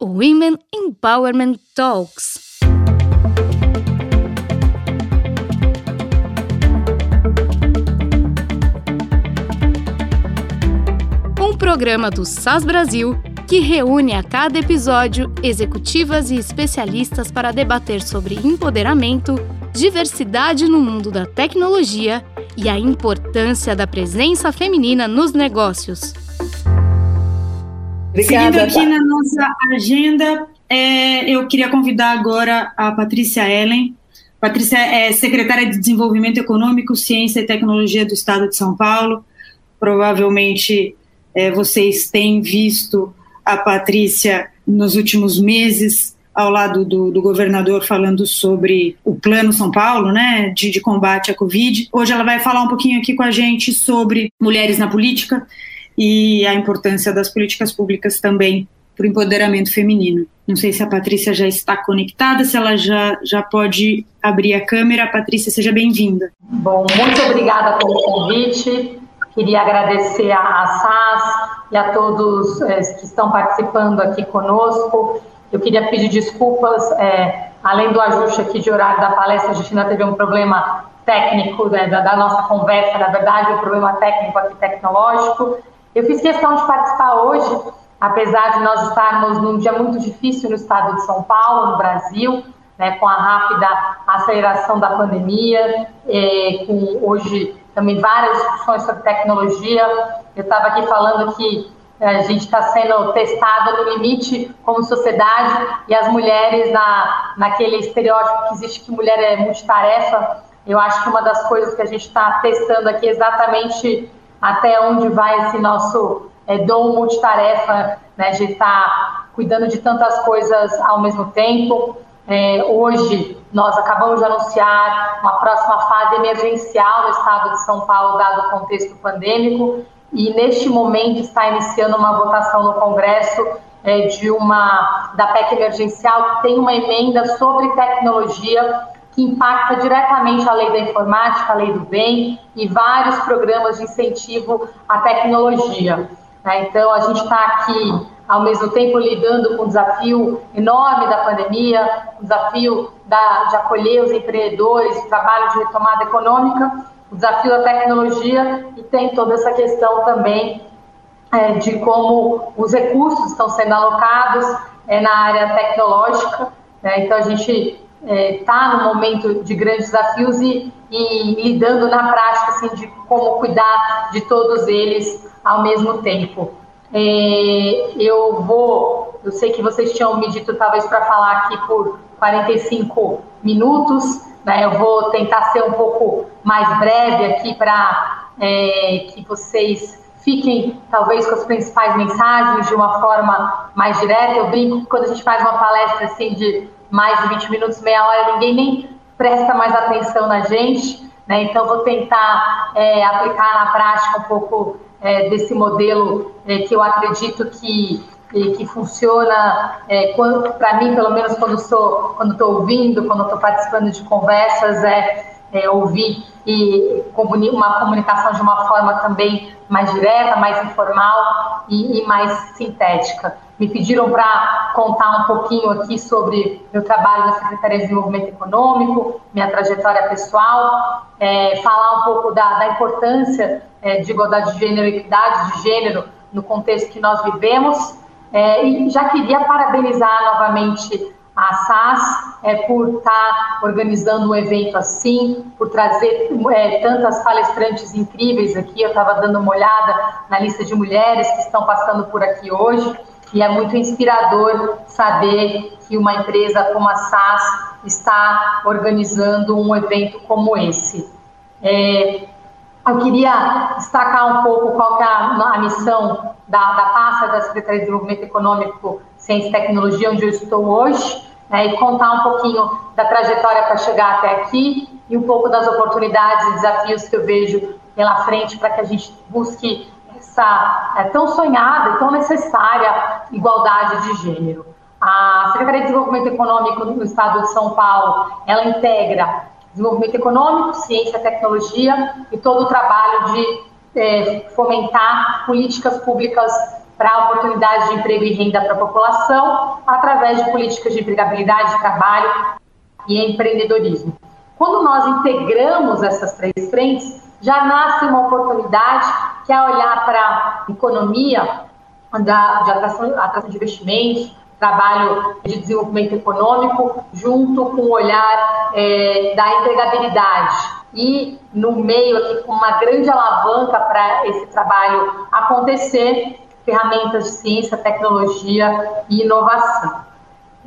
Women Empowerment Talks. Um programa do SAS Brasil que reúne a cada episódio executivas e especialistas para debater sobre empoderamento, diversidade no mundo da tecnologia e a importância da presença feminina nos negócios. Obrigada, Seguindo aqui na nossa agenda, é, eu queria convidar agora a Patrícia Ellen. Patrícia é secretária de Desenvolvimento Econômico, Ciência e Tecnologia do Estado de São Paulo. Provavelmente é, vocês têm visto a Patrícia nos últimos meses ao lado do, do, governador falando sobre o Plano São Paulo, né, de, de, combate à Covid. Hoje ela vai falar um pouquinho aqui com a gente sobre mulheres na política e a importância das políticas públicas também para o empoderamento feminino. Não sei se a Patrícia já está conectada, se ela já, já pode abrir a câmera. Patrícia, seja bem-vinda. Bom, muito obrigada pelo convite. Queria agradecer a SAS e a todos é, que estão participando aqui conosco. Eu queria pedir desculpas, é, além do ajuste aqui de horário da palestra, a gente ainda teve um problema técnico né, da, da, nossa conversa, na verdade, um problema técnico aqui tecnológico. Eu fiz questão de participar hoje, apesar de nós estarmos num dia muito difícil no estado de São Paulo, no Brasil, né, com a rápida aceleração da pandemia, é, com hoje também várias discussões sobre tecnologia. Eu estava aqui falando que é, a gente está sendo testada no limite como sociedade e as mulheres na, naquele estereótipo que existe que mulher é multitarefa. Eu acho que uma das coisas que a gente está testando aqui é exatamente até onde vai esse nosso é, dom multitarefa, né, de estar cuidando de tantas coisas ao mesmo tempo. É, hoje, nós acabamos de anunciar uma próxima fase emergencial no estado de São Paulo, dado o contexto pandêmico, e neste momento está iniciando uma votação no Congresso é, de uma da PEC emergencial que tem uma emenda sobre tecnologia que impacta diretamente a lei da informática, a lei do bem e vários programas de incentivo à tecnologia. Né? Então, a gente está aqui ao mesmo tempo lidando com o desafio enorme da pandemia, o desafio da, de acolher os empreendedores, o trabalho de retomada econômica, o desafio da tecnologia e tem toda essa questão também é, de como os recursos estão sendo alocados é, na área tecnológica. Né? Então, a gente está é, tá no momento de grandes desafios e, e lidando na prática assim, de como cuidar de todos eles ao mesmo tempo. É, eu vou, eu sei que vocês tinham me dito talvez para falar aqui por 45 minutos, né? Eu vou tentar ser um pouco mais breve aqui para é, que vocês fiquem talvez com as principais mensagens de uma forma mais direta. Eu brinco que quando a gente faz uma palestra assim de mais de 20 minutos, meia hora, ninguém nem presta mais atenção na gente, né? Então vou tentar é, aplicar na prática um pouco é, desse modelo é, que eu acredito que que funciona é, para mim pelo menos quando estou quando estou ouvindo quando estou participando de conversas é, é, ouvir e uma comunicação de uma forma também mais direta mais informal e, e mais sintética me pediram para contar um pouquinho aqui sobre meu trabalho na Secretaria de Desenvolvimento Econômico, minha trajetória pessoal, é, falar um pouco da, da importância é, de igualdade de gênero e equidade de gênero no contexto que nós vivemos. É, e já queria parabenizar novamente a SAS é, por estar tá organizando um evento assim, por trazer é, tantas palestrantes incríveis aqui. Eu estava dando uma olhada na lista de mulheres que estão passando por aqui hoje. E é muito inspirador saber que uma empresa como a SAS está organizando um evento como esse. É, eu queria destacar um pouco qual que é a, a missão da, da pasta da Secretaria de Desenvolvimento Econômico, Ciência e Tecnologia, onde eu estou hoje, né, e contar um pouquinho da trajetória para chegar até aqui e um pouco das oportunidades e desafios que eu vejo pela frente para que a gente busque essa é, tão sonhada e tão necessária igualdade de gênero. A Secretaria de Desenvolvimento Econômico no Estado de São Paulo, ela integra desenvolvimento econômico, ciência, tecnologia e todo o trabalho de é, fomentar políticas públicas para oportunidades de emprego e renda para a população, através de políticas de empregabilidade, trabalho e empreendedorismo. Quando nós integramos essas três frentes, já nasce uma oportunidade que é olhar para a economia da, de atração, atração de investimentos, trabalho de desenvolvimento econômico, junto com o olhar é, da empregabilidade. E no meio aqui, com uma grande alavanca para esse trabalho acontecer, ferramentas de ciência, tecnologia e inovação.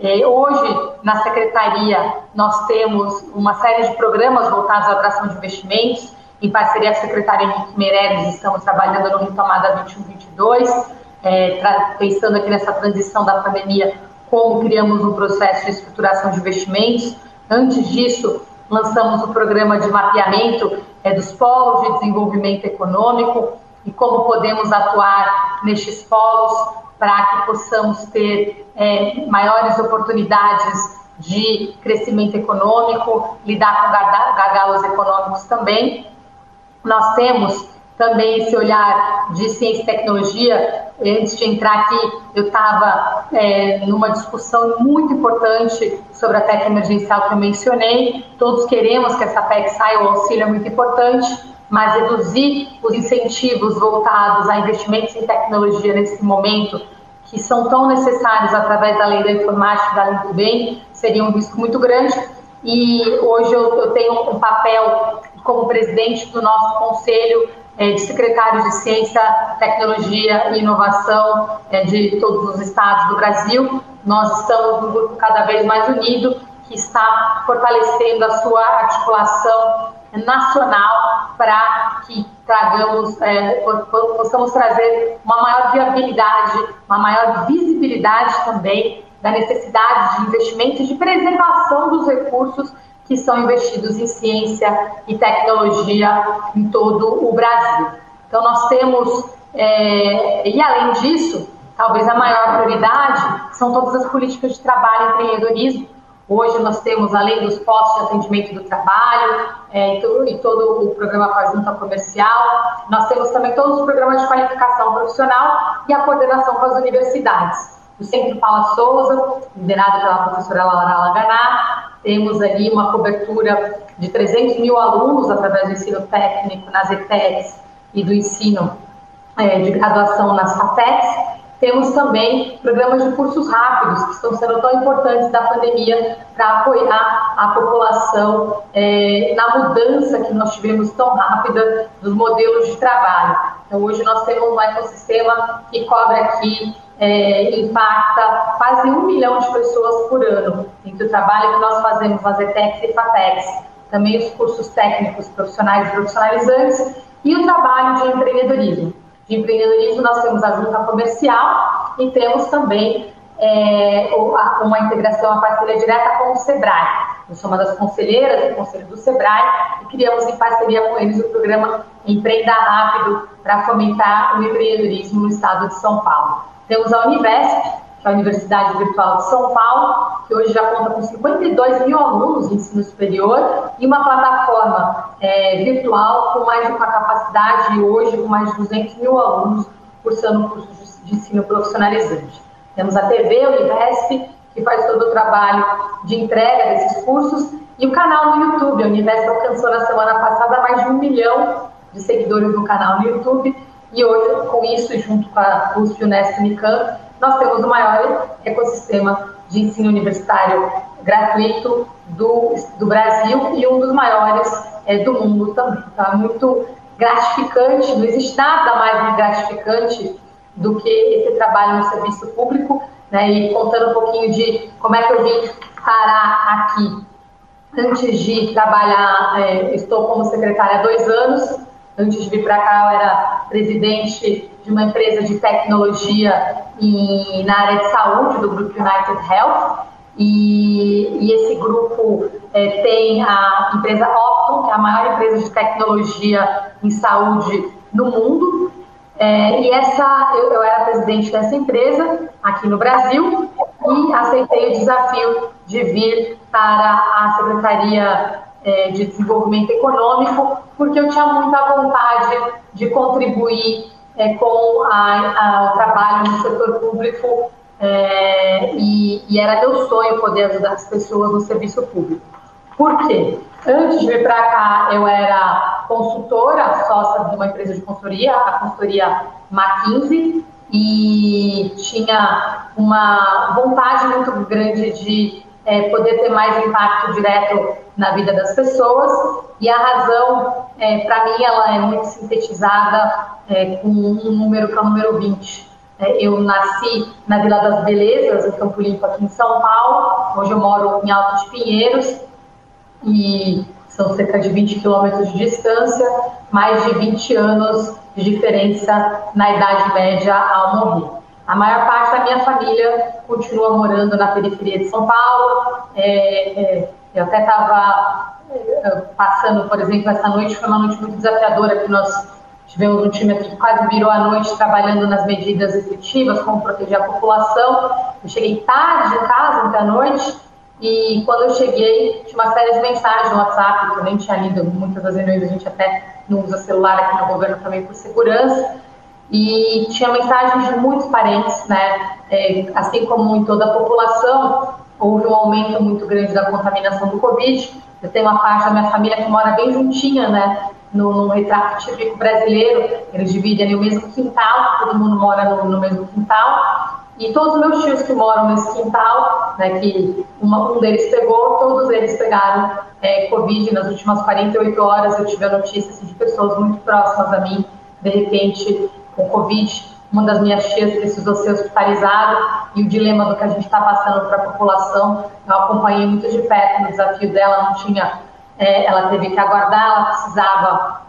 É, hoje, na Secretaria, nós temos uma série de programas voltados à atração de investimentos, em parceria com a secretária Henrique Meirelles, estamos trabalhando no Retomada 21-22, é, pensando aqui nessa transição da pandemia, como criamos um processo de estruturação de investimentos. Antes disso, lançamos o programa de mapeamento é, dos polos de desenvolvimento econômico e como podemos atuar nestes polos para que possamos ter é, maiores oportunidades de crescimento econômico, lidar com gargalos econômicos também. Nós temos também esse olhar de ciência e tecnologia. Antes de entrar aqui, eu estava é, numa discussão muito importante sobre a PEC emergencial que eu mencionei. Todos queremos que essa PEC saia, o auxílio é muito importante, mas reduzir os incentivos voltados a investimentos em tecnologia nesse momento, que são tão necessários através da lei da informática da lei do bem, seria um risco muito grande. E hoje eu, eu tenho um papel como presidente do nosso conselho é, de secretários de Ciência, Tecnologia e Inovação é, de todos os estados do Brasil. Nós estamos um grupo cada vez mais unido, que está fortalecendo a sua articulação nacional para que tragamos, é, possamos trazer uma maior viabilidade, uma maior visibilidade também da necessidade de investimento e de preservação dos recursos que são investidos em ciência e tecnologia em todo o Brasil. Então, nós temos, é, e além disso, talvez a maior prioridade são todas as políticas de trabalho e empreendedorismo. Hoje nós temos, além dos postos de atendimento do trabalho é, e, todo, e, todo, o programa com a junta comercial, nós temos também todos os programas de qualificação profissional e a coordenação com as universidades. O Centro Paula Souza, liderado pela professora Laura Laganá, temos ali uma cobertura de 300 mil alunos através do ensino técnico nas ETECs e do ensino é, de graduação nas FATECs. Temos também programas de cursos rápidos, que estão sendo tão importantes da pandemia para apoiar a população é, na mudança que nós tivemos tão rápida dos modelos de trabalho. Então, hoje nós temos um ecossistema que cobre aqui é, impacta quase um milhão de pessoas por ano, entre o trabalho que nós fazemos nas ETECs e FATECs, também os cursos técnicos profissionais e profissionalizantes e o trabalho de empreendedorismo. De empreendedorismo nós temos a junta comercial e temos também é, uma integração, uma parceria direta com o SEBRAE. Eu sou uma das conselheiras do Conselho do SEBRAE e criamos em parceria com eles o programa Empreenda Rápido para fomentar o empreendedorismo no estado de São Paulo. Temos a Univesp, que é a Universidade Virtual de São Paulo, que hoje já conta com 52 mil alunos de ensino superior e uma plataforma é, virtual com mais de uma capacidade hoje com mais de 200 mil alunos cursando cursos de ensino profissionalizante. Temos a TV Univesp, que faz todo o trabalho de entrega desses cursos, e o canal no YouTube. A Univesp alcançou na semana passada mais de um milhão de seguidores no canal no YouTube, e hoje, com isso, junto com a USP, Unesp e Unicamp, nós temos o maior ecossistema de ensino universitário gratuito do, do Brasil e um dos maiores é, do mundo também. É muito gratificante, não existe nada mais gratificante do que esse trabalho no serviço público, né, e contando um pouquinho de como é que eu vim parar aqui. Antes de trabalhar, é, estou como secretária há dois anos, Antes de vir para cá, eu era presidente de uma empresa de tecnologia e, na área de saúde do grupo United Health. E, e esse grupo é, tem a empresa Optum, que é a maior empresa de tecnologia em saúde no mundo. É, e essa, eu, eu era presidente dessa empresa aqui no Brasil e aceitei o desafio de vir para a Secretaria é, de desenvolvimento econômico, porque eu tinha muita vontade de contribuir é, com a, a, o trabalho no setor público é, e, e, era meu sonho poder ajudar as pessoas no serviço público. Por quê? Antes de vir para cá, eu era consultora, sócia de uma empresa de consultoria, a consultoria McKinsey, e tinha uma vontade muito grande de é, poder ter mais impacto direto na vida das pessoas. E a razão, é, para mim, ela é muito sintetizada é, com um número que é o número 20. Eu nasci na Vila das Belezas, em Campo Limpo, aqui em São Paulo. Hoje eu moro em Alto de Pinheiros e são cerca de 20 quilômetros de distância, mais de 20 anos de diferença na idade média ao morrer. A maior parte da minha família continua morando na periferia de São Paulo. É, é, eu até estava é, passando, por exemplo, essa noite, foi uma noite muito desafiadora, que nós tivemos um time aqui que quase virou a noite trabalhando nas medidas efetivas, como proteger a população. Eu cheguei tarde em casa, à noite, e quando eu cheguei, tinha uma série de mensagens no WhatsApp, que eu nem tinha lido, muitas das reuniões a gente até não usa celular aqui no governo também por segurança, e tinha mensagens de muitos parentes, né? É, assim como em toda a população, houve um aumento muito grande da contaminação do Covid. Eu tenho uma parte da minha família que mora bem juntinha, né? No, no retrato típico brasileiro, eles dividem ali o mesmo quintal, todo mundo mora no, no mesmo quintal. E todos os meus tios que moram nesse quintal, né, que uma, um deles pegou, todos eles pegaram é, Covid nas últimas 48 horas. Eu tive a notícia assim, de pessoas muito próximas a mim, de repente, com Covid. Uma das minhas tias precisou ser hospitalizada e o dilema do que a gente está passando para a população, eu acompanhei muito de perto no desafio dela, não tinha, é, ela teve que aguardar, ela precisava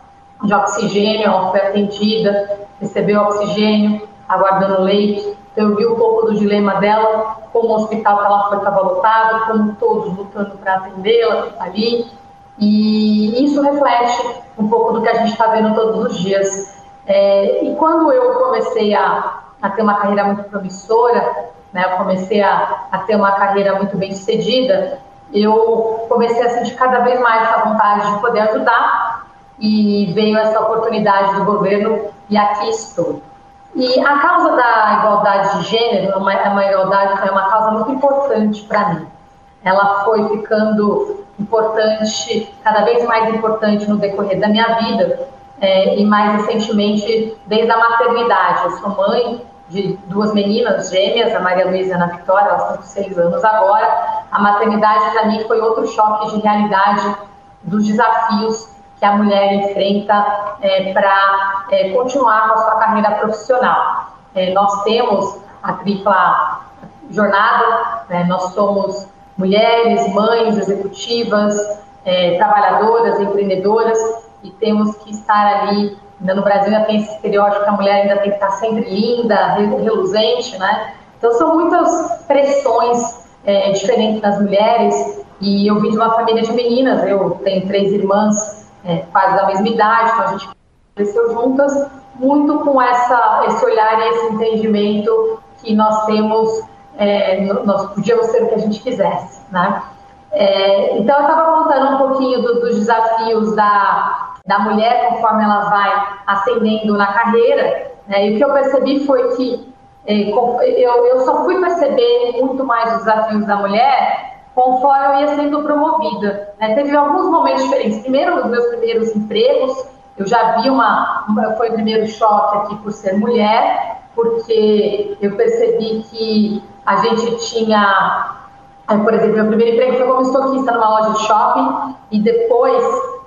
de oxigênio, ela foi atendida, recebeu oxigênio, aguardando leite. Então, eu vi um pouco do dilema dela, como o hospital que ela foi estava lotado, como todos lutando para atendê-la ali. E isso reflete um pouco do que a gente está vendo todos os dias. É, e quando eu comecei a, a, ter uma carreira muito promissora, né, eu comecei a, a ter uma carreira muito bem sucedida, eu comecei a sentir cada vez mais essa vontade de poder ajudar e veio essa oportunidade do governo e aqui estou. E a causa da igualdade de gênero é uma, é uma igualdade, é uma causa muito importante para mim. Ela foi ficando importante, cada vez mais importante no decorrer da minha vida, é, e mais recentemente desde a maternidade. Eu sou mãe de duas meninas gêmeas, a Maria Luísa e a Ana Vitória, elas estão com seis anos agora. A maternidade para mim foi outro choque de realidade dos desafios que a mulher enfrenta é, para é, continuar com a sua carreira profissional. É, nós temos a tripla jornada, né, nós somos mulheres, mães, executivas, é, trabalhadoras, empreendedoras, e temos que estar ali. Ainda no Brasil ainda tem esse estereótipo que a mulher ainda tem que estar sempre linda, reluzente, né? Então são muitas pressões é, diferentes nas mulheres, e eu vim de uma família de meninas, eu tenho três irmãs é, quase da mesma idade, então a gente cresceu juntas, muito com essa, esse olhar e esse entendimento que nós temos, é, nós podíamos ser o que a gente quisesse, né? É, então eu estava contando um pouquinho do, dos desafios da, da mulher conforme ela vai ascendendo na carreira, né? e o que eu percebi foi que é, eu, eu só fui perceber muito mais os desafios da mulher conforme eu ia sendo promovida. Né? Teve alguns momentos diferentes. Primeiro, nos meus primeiros empregos, eu já vi uma, uma, foi o primeiro choque aqui por ser mulher, porque eu percebi que a gente tinha, é, por exemplo, meu primeiro emprego foi como estoquista numa loja de shopping e depois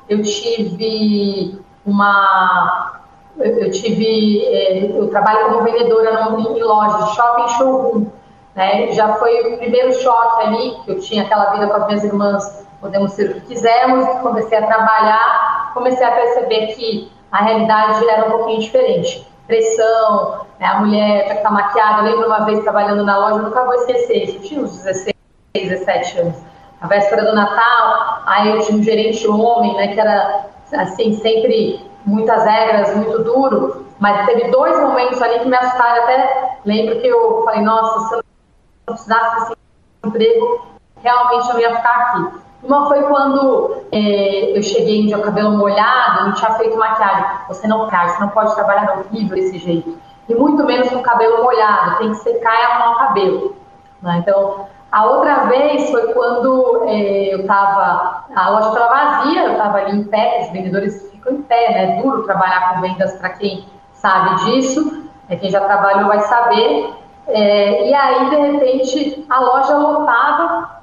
eu tive uma eu tive é, eu trabalho como vendedora em loja de shopping showroom né? Já foi o primeiro choque ali, que eu tinha aquela vida com as minhas irmãs, podemos ser o que quisermos, comecei a trabalhar, comecei a perceber que a realidade era um pouquinho diferente. Pressão, né? a mulher tinha que estar maquiada. Eu lembro uma vez trabalhando na loja, nunca vou esquecer eu tinha uns 16, 17 anos. A véspera do Natal, aí eu tinha um gerente homem, né, que era assim, sempre muitas regras, muito duro, mas teve dois momentos ali que me assustaram, até lembro que eu falei, nossa, se eu precisasse desse emprego, realmente eu ia ficar aqui. Uma foi quando é, eu cheguei de cabelo molhado, não tinha feito maquiagem. Você não cai, você não pode trabalhar horrível desse jeito. E muito menos com cabelo molhado, tem que secar e arrumar o cabelo. Né? Então, a outra vez foi quando é, eu estava, a loja estava vazia, eu estava ali em pé, os vendedores ficam em pé, né? É duro trabalhar com vendas para quem sabe disso, é, quem já trabalhou vai saber. É, e aí, de repente, a loja lotava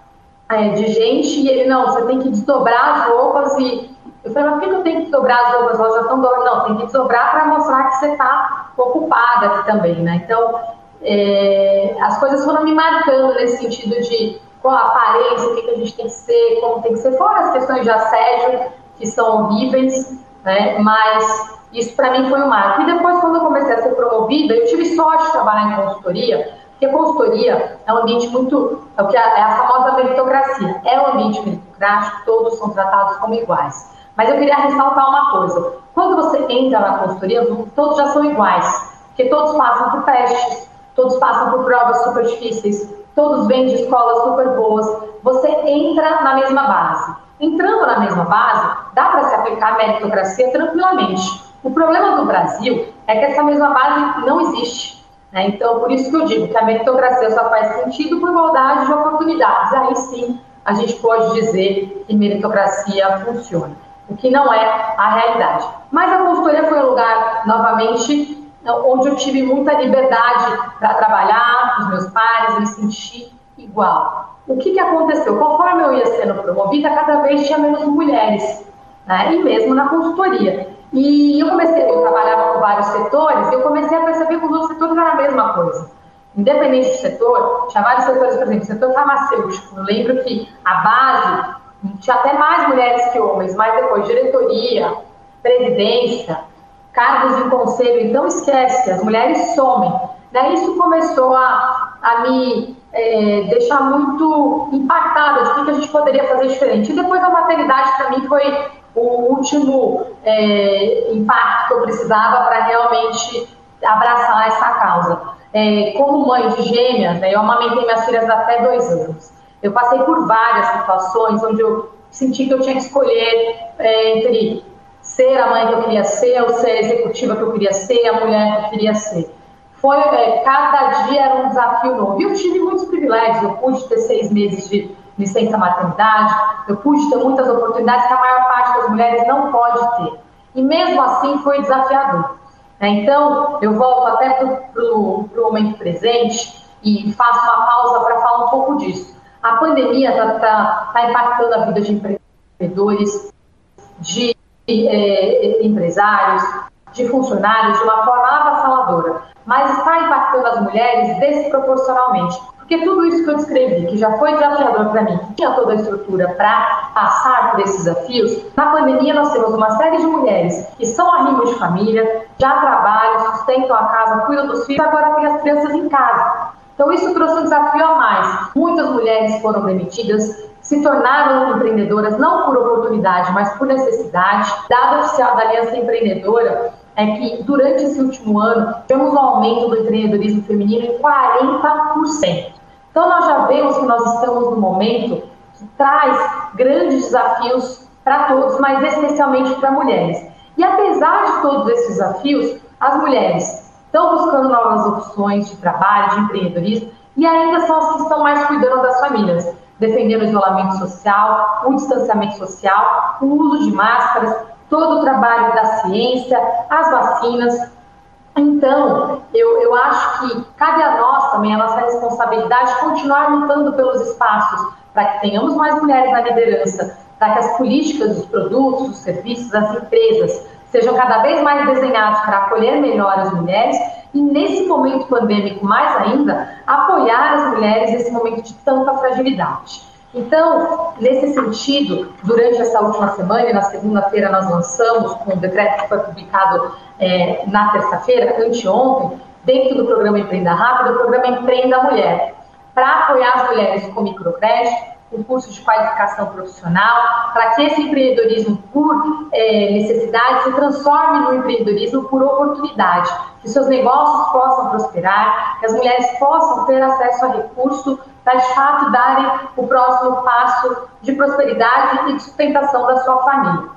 é, de gente e ele, não, você tem que desdobrar as roupas e eu falei, mas por que eu tenho que desdobrar as roupas? Elas já estão dobradas. Não, tem que desdobrar para mostrar que você está ocupada aqui também, né? Então, é, as coisas foram me marcando nesse sentido de qual a aparência, o que, que a gente tem que ser, como tem que ser, fora as questões de assédio, que são horríveis, né? Mas isso para mim foi um marco. E depois, quando eu comecei a ser promovida, eu tive sorte de trabalhar em consultoria, porque consultoria é um ambiente muito. É, o que é, é a famosa meritocracia. É um ambiente meritocrático, todos são tratados como iguais. Mas eu queria ressaltar uma coisa: quando você entra na consultoria, todos já são iguais, porque todos passam por testes, todos passam por provas super difíceis, todos vêm de escolas super boas. Você entra na mesma base. Entrando na mesma base, dá para se aplicar a meritocracia tranquilamente. O problema do Brasil é que essa mesma base não existe. Né? Então, por isso que eu digo que a meritocracia só faz sentido por igualdade de oportunidades. Aí sim a gente pode dizer que meritocracia funciona, o que não é a realidade. Mas a consultoria foi um lugar, novamente, onde eu tive muita liberdade para trabalhar com os meus pares, me sentir igual. O que, que aconteceu? Conforme eu ia sendo promovida, cada vez tinha menos mulheres, né? e mesmo na consultoria. E eu comecei, eu trabalhava com vários setores, e eu comecei a perceber que os outros setores eram a mesma coisa. Independente do setor, tinha vários setores, por exemplo, o setor farmacêutico. Eu lembro que a base tinha até mais mulheres que homens, mas depois diretoria, presidência, cargos em conselho, então esquece, as mulheres somem. Daí isso começou a, a me é, deixar muito impactada de que a gente poderia fazer diferente. E depois a maternidade, para mim, foi o último é, impacto que eu precisava para realmente abraçar essa causa. É, como mãe de gêmeas, né, eu amamentei minhas filhas até dois anos. Eu passei por várias situações onde eu senti que eu tinha que escolher é, entre ser a mãe que eu queria ser, ou ser a executiva que eu queria ser, a mulher que eu queria ser. Foi, é, cada dia era um desafio novo. E eu tive muitos privilégios, eu pude ter seis meses de licença maternidade, eu pude ter muitas oportunidades que a maior parte das mulheres não pode ter. E mesmo assim foi desafiador. Né? Então, eu volto até para o momento presente e faço uma pausa para falar um pouco disso. A pandemia está tá, tá impactando a vida de empreendedores, de é, empresários, de funcionários de uma forma avassaladora, mas está impactando as mulheres desproporcionalmente. Porque tudo isso que eu descrevi, que já foi desafiador para mim, que tinha toda a estrutura para passar por esses desafios, na pandemia nós temos uma série de mulheres que são arrimo de família, já trabalham, sustentam a casa, cuidam dos filhos, agora tem as crianças em casa. Então isso trouxe um desafio a mais. Muitas mulheres foram demitidas, se tornaram empreendedoras não por oportunidade, mas por necessidade. Dado oficial da Aliança Empreendedora, é que durante esse último ano tivemos um aumento do empreendedorismo feminino em 40%. Então nós já vemos que nós estamos no momento que traz grandes desafios para todos, mas especialmente para mulheres. E apesar de todos esses desafios, as mulheres estão buscando novas opções de trabalho, de empreendedorismo, e ainda são as que estão mais cuidando das famílias, defendendo o isolamento social, o distanciamento social, o uso de máscaras, todo o trabalho da ciência, as vacinas. Então, eu, eu acho que cabe a nós também, a nossa responsabilidade, continuar lutando pelos espaços para que tenhamos mais mulheres na liderança, para que as políticas dos produtos, dos serviços, das empresas sejam cada vez mais desenhados para acolher melhor as mulheres e, nesse momento pandêmico, mais ainda, apoiar as mulheres nesse momento de tanta fragilidade. Então, nesse sentido, durante essa última semana, e na segunda-feira nós lançamos, com um decreto que foi publicado é, na terça-feira, anteontem, dentro do programa Empreenda Rápido, o programa Empreenda Mulher, para apoiar as mulheres com microcrédito, com curso de qualificação profissional, para que esse empreendedorismo por é, necessidade se transforme no empreendedorismo por oportunidade, que seus negócios possam prosperar, que as mulheres possam ter acesso a recurso para de fato darem o próximo passo de prosperidade e de sustentação da sua família.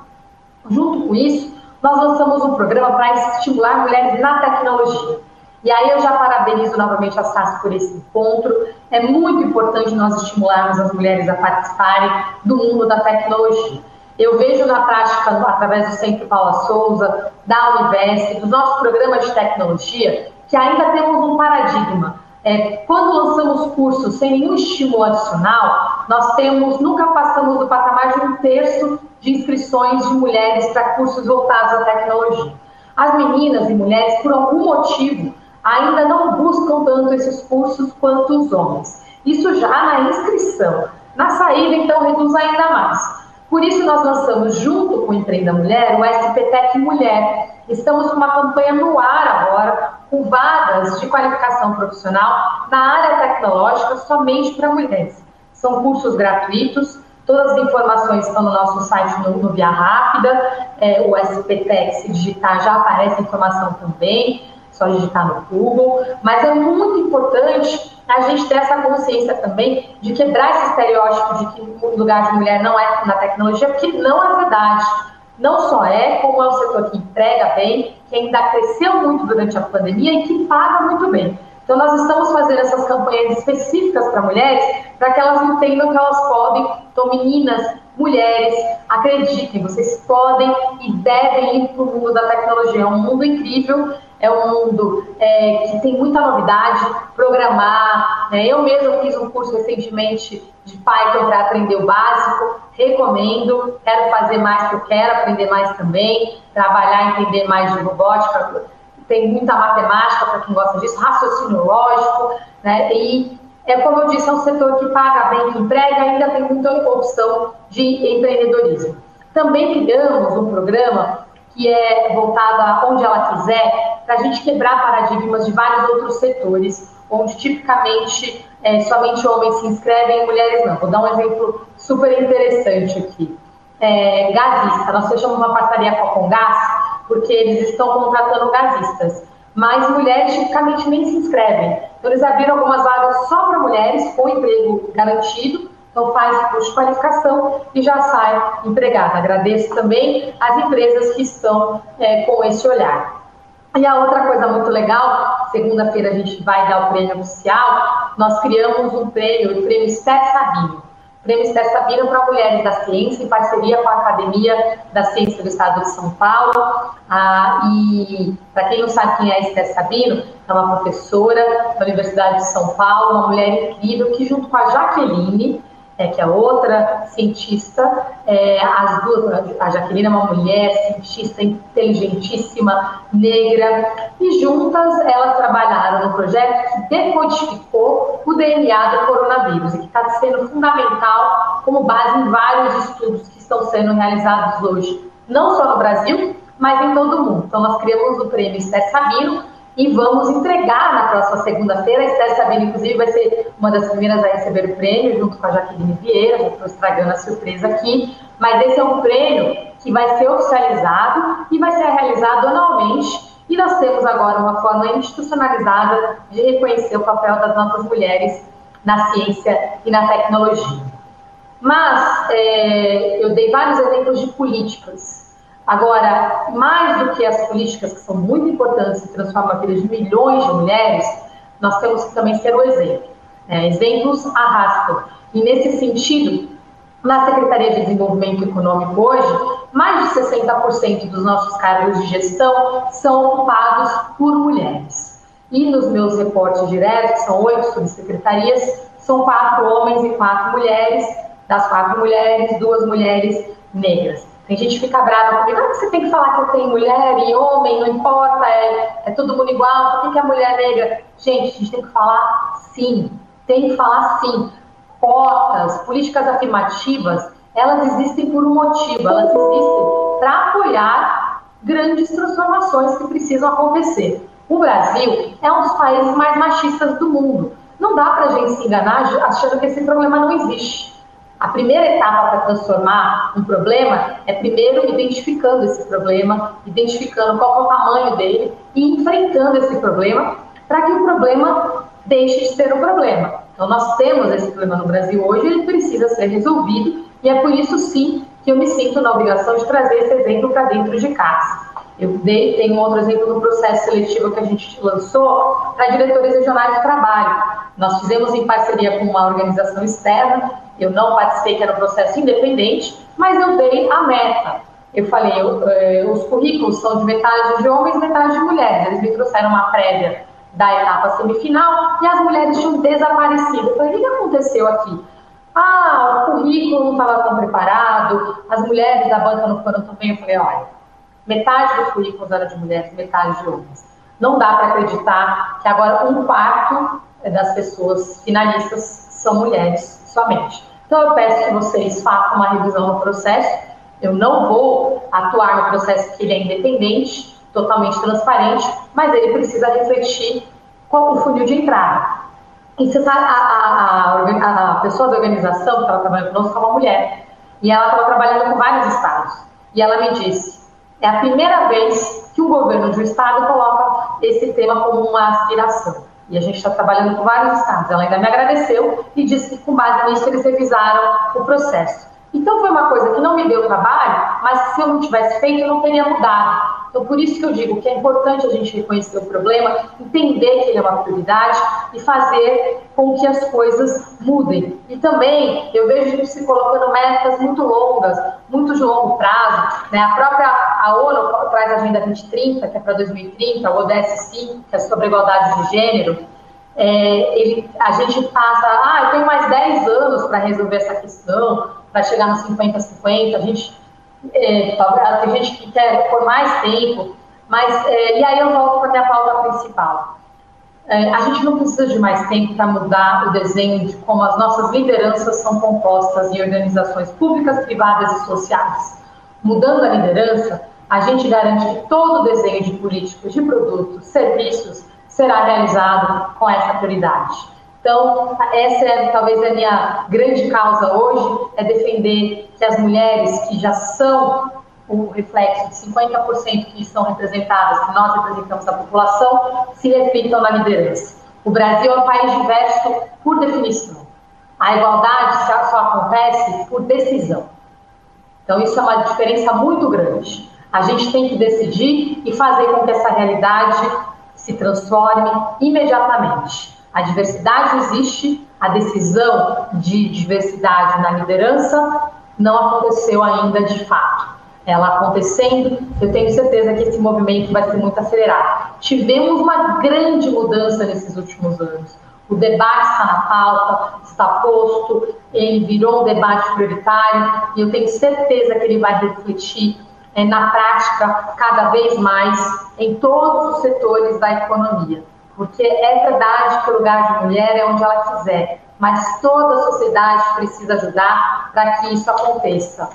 Junto com isso, nós lançamos um programa para estimular mulheres na tecnologia. E aí eu já parabenizo novamente a SAS por esse encontro. É muito importante nós estimularmos as mulheres a participarem do mundo da tecnologia. Eu vejo na prática, através do Centro Paula Souza, da Univesp, dos nossos programas de tecnologia, que ainda temos um paradigma. É, quando lançamos cursos sem nenhum estímulo adicional, nós temos, nunca passamos do patamar de um terço de inscrições de mulheres para cursos voltados à tecnologia. As meninas e mulheres, por algum motivo, ainda não buscam tanto esses cursos quanto os homens. Isso já na inscrição. Na saída, então, reduz ainda mais. Por isso, nós lançamos, junto com o Empreenda Mulher, o SPTEC Mulher. Estamos com uma campanha no ar agora, com vagas de qualificação profissional na área tecnológica somente para mulheres. São cursos gratuitos, todas as informações estão no nosso site no, no Via Rápida, é, o SPTEC, digitar, já aparece informação também só digitar no Google, mas é muito importante a gente ter essa consciência também de quebrar esse estereótipo de que o lugar de mulher não é na tecnologia, porque não é verdade. Não só é, como é um setor que emprega bem, que ainda cresceu muito durante a pandemia e que paga muito bem. Então, nós estamos fazendo essas campanhas específicas para mulheres, para que elas entendam que elas podem. Então, meninas, mulheres, acreditem, vocês podem e devem ir para o mundo da tecnologia. É um mundo incrível é um mundo é, que tem muita novidade, programar. Né? Eu mesmo fiz um curso recentemente de Python para aprender o básico, recomendo, quero fazer mais porque eu quero aprender mais também, trabalhar, entender mais de robótica, tem muita matemática para quem gosta disso, raciocínio lógico, né? e é como eu disse, é um setor que paga bem, emprega, ainda tem muita opção de empreendedorismo. Também criamos um programa que é voltado a onde ela quiser, para a gente quebrar paradigmas de vários outros setores, onde tipicamente é, somente homens se inscrevem e mulheres não. Vou dar um exemplo super interessante aqui. É, gasista, nós fechamos uma parceria com a Congás, porque eles estão contratando gasistas, mas mulheres tipicamente nem se inscrevem. Então, eles abriram algumas vagas só para mulheres, com emprego garantido, então faz curso de qualificação e já sai empregada. Agradeço também as empresas que estão é, com esse olhar. E a outra coisa muito legal, segunda-feira a gente vai dar o prêmio oficial, nós criamos um prêmio, o prêmio Esther Sabino. O prêmio Esther Sabino para mulheres da ciência, em parceria com a Academia da Ciência do Estado de São Paulo. Ah, e para quem não sabe quem é Esther Sabino, é uma professora da Universidade de São Paulo, uma mulher incrível que junto com a Jaqueline, é que a outra cientista, é, as duas, a Jaqueline é uma mulher cientista inteligentíssima, negra, e juntas elas trabalharam no projeto que decodificou o DNA do coronavírus e que está sendo fundamental como base em vários estudos que estão sendo realizados hoje, não só no Brasil, mas em todo mundo. Então nós criamos o prêmio Esther Sabino, e vamos entregar na próxima segunda-feira. A Esther Sabino, inclusive, vai ser uma das primeiras a receber o prêmio, junto com a Jaqueline Vieira, estou estragando a surpresa aqui, mas esse é um prêmio que vai ser oficializado e vai ser realizado anualmente, e nós temos agora uma forma institucionalizada de reconhecer o papel das nossas mulheres na ciência e na tecnologia. Mas é, eu dei vários exemplos de políticas Agora, mais do que as políticas que são muito importantes e transformam a vida de milhões de mulheres, nós temos que também ser o exemplo. Né? Exemplos arrastam. E nesse sentido, na Secretaria de Desenvolvimento Econômico hoje, mais de 60% dos nossos cargos de gestão são ocupados por mulheres. E nos meus reportes diretos, são oito subsecretarias, são quatro homens e quatro mulheres. Das quatro mulheres, duas mulheres negras. Tem gente que fica brava comigo, ah, você tem que falar que tenho mulher e homem, não importa, é, é todo mundo igual, por que, que a mulher negra? Gente, a gente tem que falar sim, tem que falar sim. Cotas, políticas afirmativas, elas existem por um motivo, elas existem para apoiar grandes transformações que precisam acontecer. O Brasil é um dos países mais machistas do mundo. Não dá para a gente se enganar achando que esse problema não existe. A primeira etapa para transformar um problema é primeiro identificando esse problema, identificando qual é o tamanho dele e enfrentando esse problema para que o problema deixe de ser um problema. Então, nós temos esse problema no Brasil hoje, ele precisa ser resolvido, e é por isso, sim, que eu me sinto na obrigação de trazer esse exemplo para dentro de casa. Eu dei, tem um outro exemplo no processo seletivo que a gente lançou para diretores regionais de trabalho. Nós fizemos em parceria com uma organização externa, eu não participei, que era um processo independente, mas eu dei a meta. Eu falei, eu, eh, os currículos são de metade de homens metade de mulheres. Eles me trouxeram uma prévia da etapa semifinal e as mulheres tinham desaparecido. Eu falei, o que aconteceu aqui? Ah, o currículo não estava tão preparado, as mulheres da banca não foram tão bem. Eu falei, olha, metade dos currículos era de mulheres, metade de homens. Não dá para acreditar que agora um quarto das pessoas finalistas são mulheres somente. Então eu peço que vocês façam uma revisão no processo. Eu não vou atuar no processo que ele é independente, totalmente transparente, mas ele precisa refletir qual o funil de entrada. E você sabe, a, a, a, a pessoa da organização que estava trabalhando conosco é uma mulher. E ela estava trabalhando com vários estados. E ela me disse: é a primeira vez que o governo de um estado coloca esse tema como uma aspiração. E a gente está trabalhando com vários estados. Ela ainda me agradeceu e disse que, com base nisso, eles revisaram o processo. Então, foi uma coisa que não me deu trabalho, mas se eu não tivesse feito, eu não teria mudado. Então, por isso que eu digo que é importante a gente reconhecer o problema, entender que ele é uma prioridade e fazer com que as coisas mudem. E também eu vejo gente se colocando metas muito longas, muito de longo prazo. Né? A própria a ONU traz a Agenda 2030, que é para 2030, o ODS 5, que é sobre igualdade de gênero. É, ele, a gente passa, ah, eu tenho mais 10 anos para resolver essa questão, para chegar no 50-50. A gente é, tem gente que quer por mais tempo, mas é, e aí eu volto para a pauta principal. É, a gente não precisa de mais tempo para mudar o desenho de como as nossas lideranças são compostas em organizações públicas, privadas e sociais. Mudando a liderança, a gente garante que todo o desenho de políticas, de produtos, serviços será realizado com essa prioridade. Então, essa é talvez a minha grande causa hoje, é defender que as mulheres que já são o reflexo de 50% que são representadas, que nós representamos a população, se reflitam na liderança. O Brasil é um país diverso por definição. A igualdade só acontece por decisão. Então, isso é uma diferença muito grande. A gente tem que decidir e fazer com que essa realidade se transforme imediatamente. A diversidade existe, a decisão de diversidade na liderança não aconteceu ainda de fato. Ela acontecendo, eu tenho certeza que esse movimento vai ser muito acelerado. Tivemos uma grande mudança nesses últimos anos. O debate está na pauta, está posto, ele virou um debate prioritário e eu tenho certeza que ele vai refletir é, na prática cada vez mais em todos os setores da economia. Porque é verdade que o lugar de mulher é onde ela quiser, mas toda a sociedade precisa ajudar para que isso aconteça.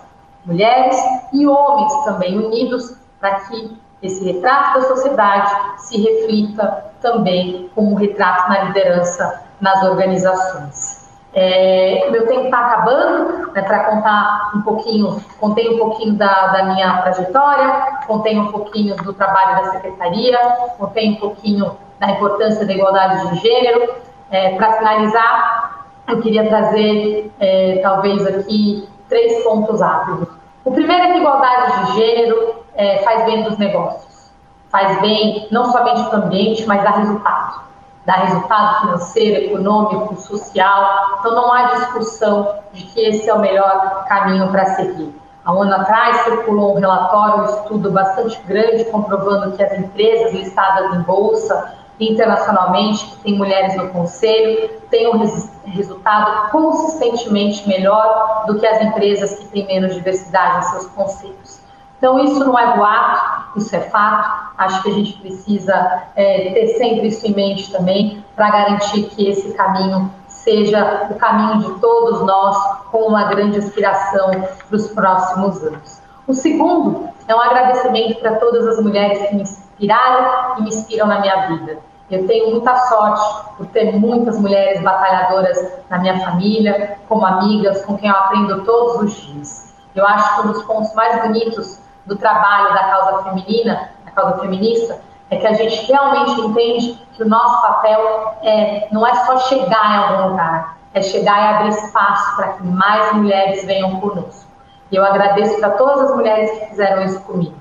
Mulheres e homens também unidos para que esse retrato da sociedade se reflita também como um retrato na liderança nas organizações. É, meu tempo está acabando, né, para contar um pouquinho, contei um pouquinho da, da, minha trajetória, contei um pouquinho do trabalho da secretaria, contei um pouquinho da importância da igualdade de gênero. É, para finalizar, eu queria trazer, é, talvez aqui, três pontos rápidos. O primeiro é que igualdade de gênero é, faz bem dos negócios, faz bem não somente para o ambiente, mas dá resultado dá resultado financeiro, econômico, social. Então, não há discussão de que esse é o melhor caminho para seguir. Há um ano atrás, circulou um relatório, um estudo bastante grande, comprovando que as empresas listadas em bolsa internacionalmente, que têm mulheres no conselho, têm um res resultado consistentemente melhor do que as empresas que têm menos diversidade em seus conselhos. Então, isso não é boato, isso é fato. Acho que a gente precisa é, ter sempre isso em mente também, para garantir que esse caminho seja o caminho de todos nós, com uma grande aspiração para os próximos anos. O segundo é um agradecimento para todas as mulheres que me inspiraram e me inspiram na minha vida. Eu tenho muita sorte por ter muitas mulheres batalhadoras na minha família, como amigas, com quem eu aprendo todos os dias. Eu acho que um dos pontos mais bonitos do trabalho da causa feminina, da causa feminista, é que a gente realmente entende que o nosso papel é, não é só chegar em algum lugar, é chegar e abrir espaço para que mais mulheres venham conosco. E eu agradeço para todas as mulheres que fizeram isso comigo.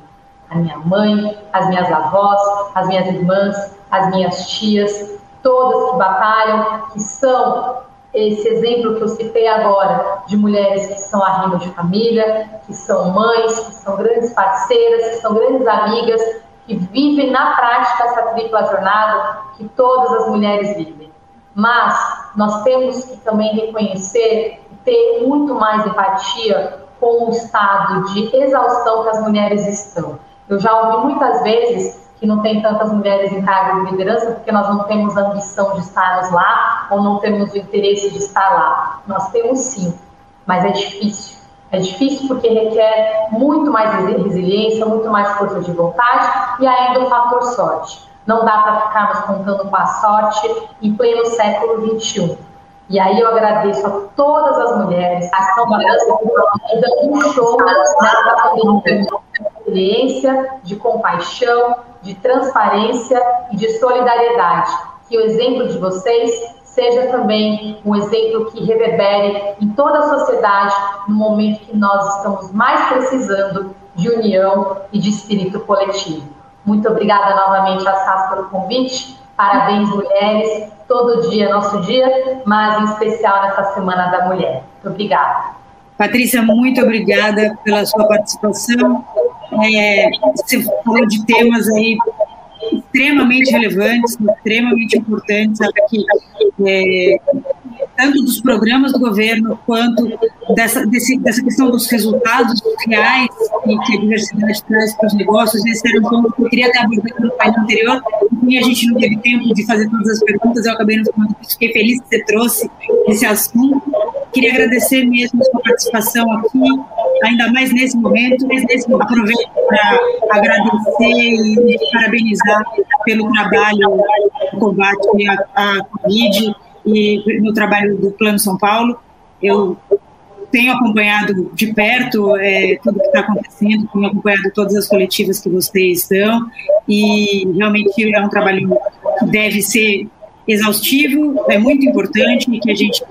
A minha mãe, as minhas avós, as minhas irmãs, as minhas tias, todas que batalham, que são esse exemplo que eu citei agora de mulheres que são arrimo de família, que são mães, que são grandes parceiras, que são grandes amigas, que vivem na prática essa tripla jornada que todas as mulheres vivem. Mas nós temos que também reconhecer e ter muito mais empatia com o estado de exaustão que as mulheres estão. Eu já ouvi muitas vezes que não tem tantas mulheres em cargo de liderança porque nós não temos a ambição de estarmos lá ou não temos o interesse de estar lá. Nós temos sim, mas é difícil. É difícil porque requer muito mais resiliência, muito mais força de vontade e ainda o fator sorte. Não dá para ficarmos contando com a sorte em pleno século XXI. E aí eu agradeço a todas as mulheres que estão dando um show nessa pandemia de compaixão, de transparência e de solidariedade. Que o exemplo de vocês seja também um exemplo que reverbere em toda a sociedade no momento que nós estamos mais precisando de união e de espírito coletivo. Muito obrigada novamente a pelo convite. Parabéns, mulheres. Todo dia é nosso dia, mas em especial nessa Semana da Mulher. Muito obrigada. Patrícia, muito obrigada pela sua participação. É, você falou de temas aí extremamente relevantes, extremamente importantes, que, é, tanto dos programas do governo quanto dessa, desse, dessa questão dos resultados reais que a diversidade traz para os negócios. Esse era um ponto que eu queria ter abordado no painel anterior, e a gente não teve tempo de fazer todas as perguntas, eu acabei não falando fiquei feliz que você trouxe esse assunto. Queria agradecer mesmo a sua participação aqui, ainda mais nesse momento. Aproveito para agradecer e parabenizar pelo trabalho no combate à Covid e no trabalho do Plano São Paulo. Eu tenho acompanhado de perto é, tudo que está acontecendo, tenho acompanhado todas as coletivas que vocês estão, e realmente é um trabalho que deve ser exaustivo, é muito importante e que a gente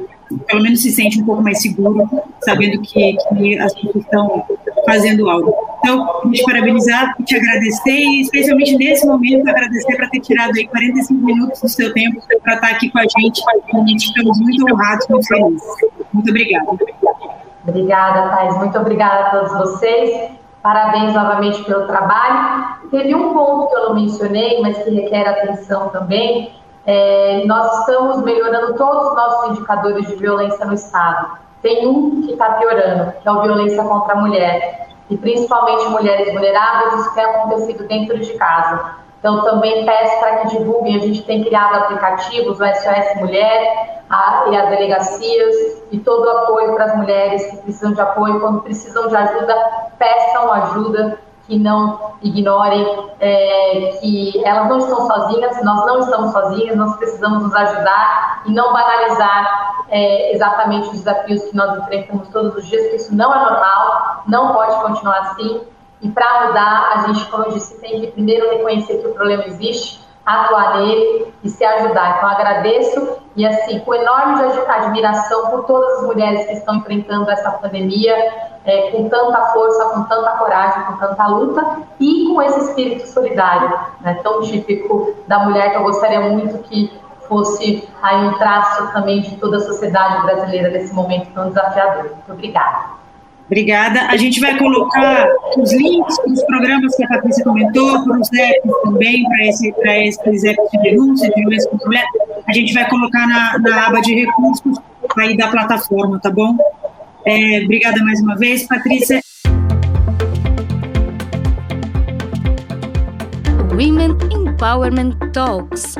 pelo menos se sente um pouco mais seguro, sabendo que, que as pessoas estão fazendo algo. Então, te parabenizar, te agradecer e, especialmente nesse momento, agradecer para ter tirado aí 45 minutos do seu tempo para estar aqui com a gente. A gente estamos muito honrados, muito felizes. Muito obrigada. Obrigada, Thais. Muito obrigada a todos vocês. Parabéns novamente pelo trabalho. Teve um ponto que eu não mencionei, mas que requer atenção também, é, nós estamos melhorando todos os nossos indicadores de violência no Estado. Tem um que está piorando, que é a violência contra a mulher, e principalmente mulheres vulneráveis, isso tem acontecido dentro de casa. Então, também peço para que divulguem, a gente tem criado aplicativos, o SOS Mulher a, e as delegacias, e todo o apoio para as mulheres que precisam de apoio, quando precisam de ajuda, peçam ajuda, que não ignorem é, que elas não estão sozinhas, nós não estamos sozinhas, nós precisamos nos ajudar e não banalizar é, exatamente os desafios que nós enfrentamos todos os dias, porque isso não é normal, não pode continuar assim. E para mudar, a gente, como eu disse, tem que primeiro reconhecer que o problema existe, atuar nele e se ajudar. Então, agradeço e, assim, com enorme admiração por todas as mulheres que estão enfrentando essa pandemia é, com tanta força, com tanta coragem, com tanta luta e com esse espírito solidário, né, tão típico da mulher que eu gostaria muito que fosse aí um traço também de toda a sociedade brasileira nesse momento tão desafiador. Muito obrigada. Obrigada. A gente vai colocar os links para os programas que a Patrícia comentou, para os apps também, para esse, esses apps de denúncia, de violência contra mulher. A gente vai colocar na, na aba de recursos aí da plataforma, tá bom? É, obrigada mais uma vez, Patrícia. Women Empowerment Talks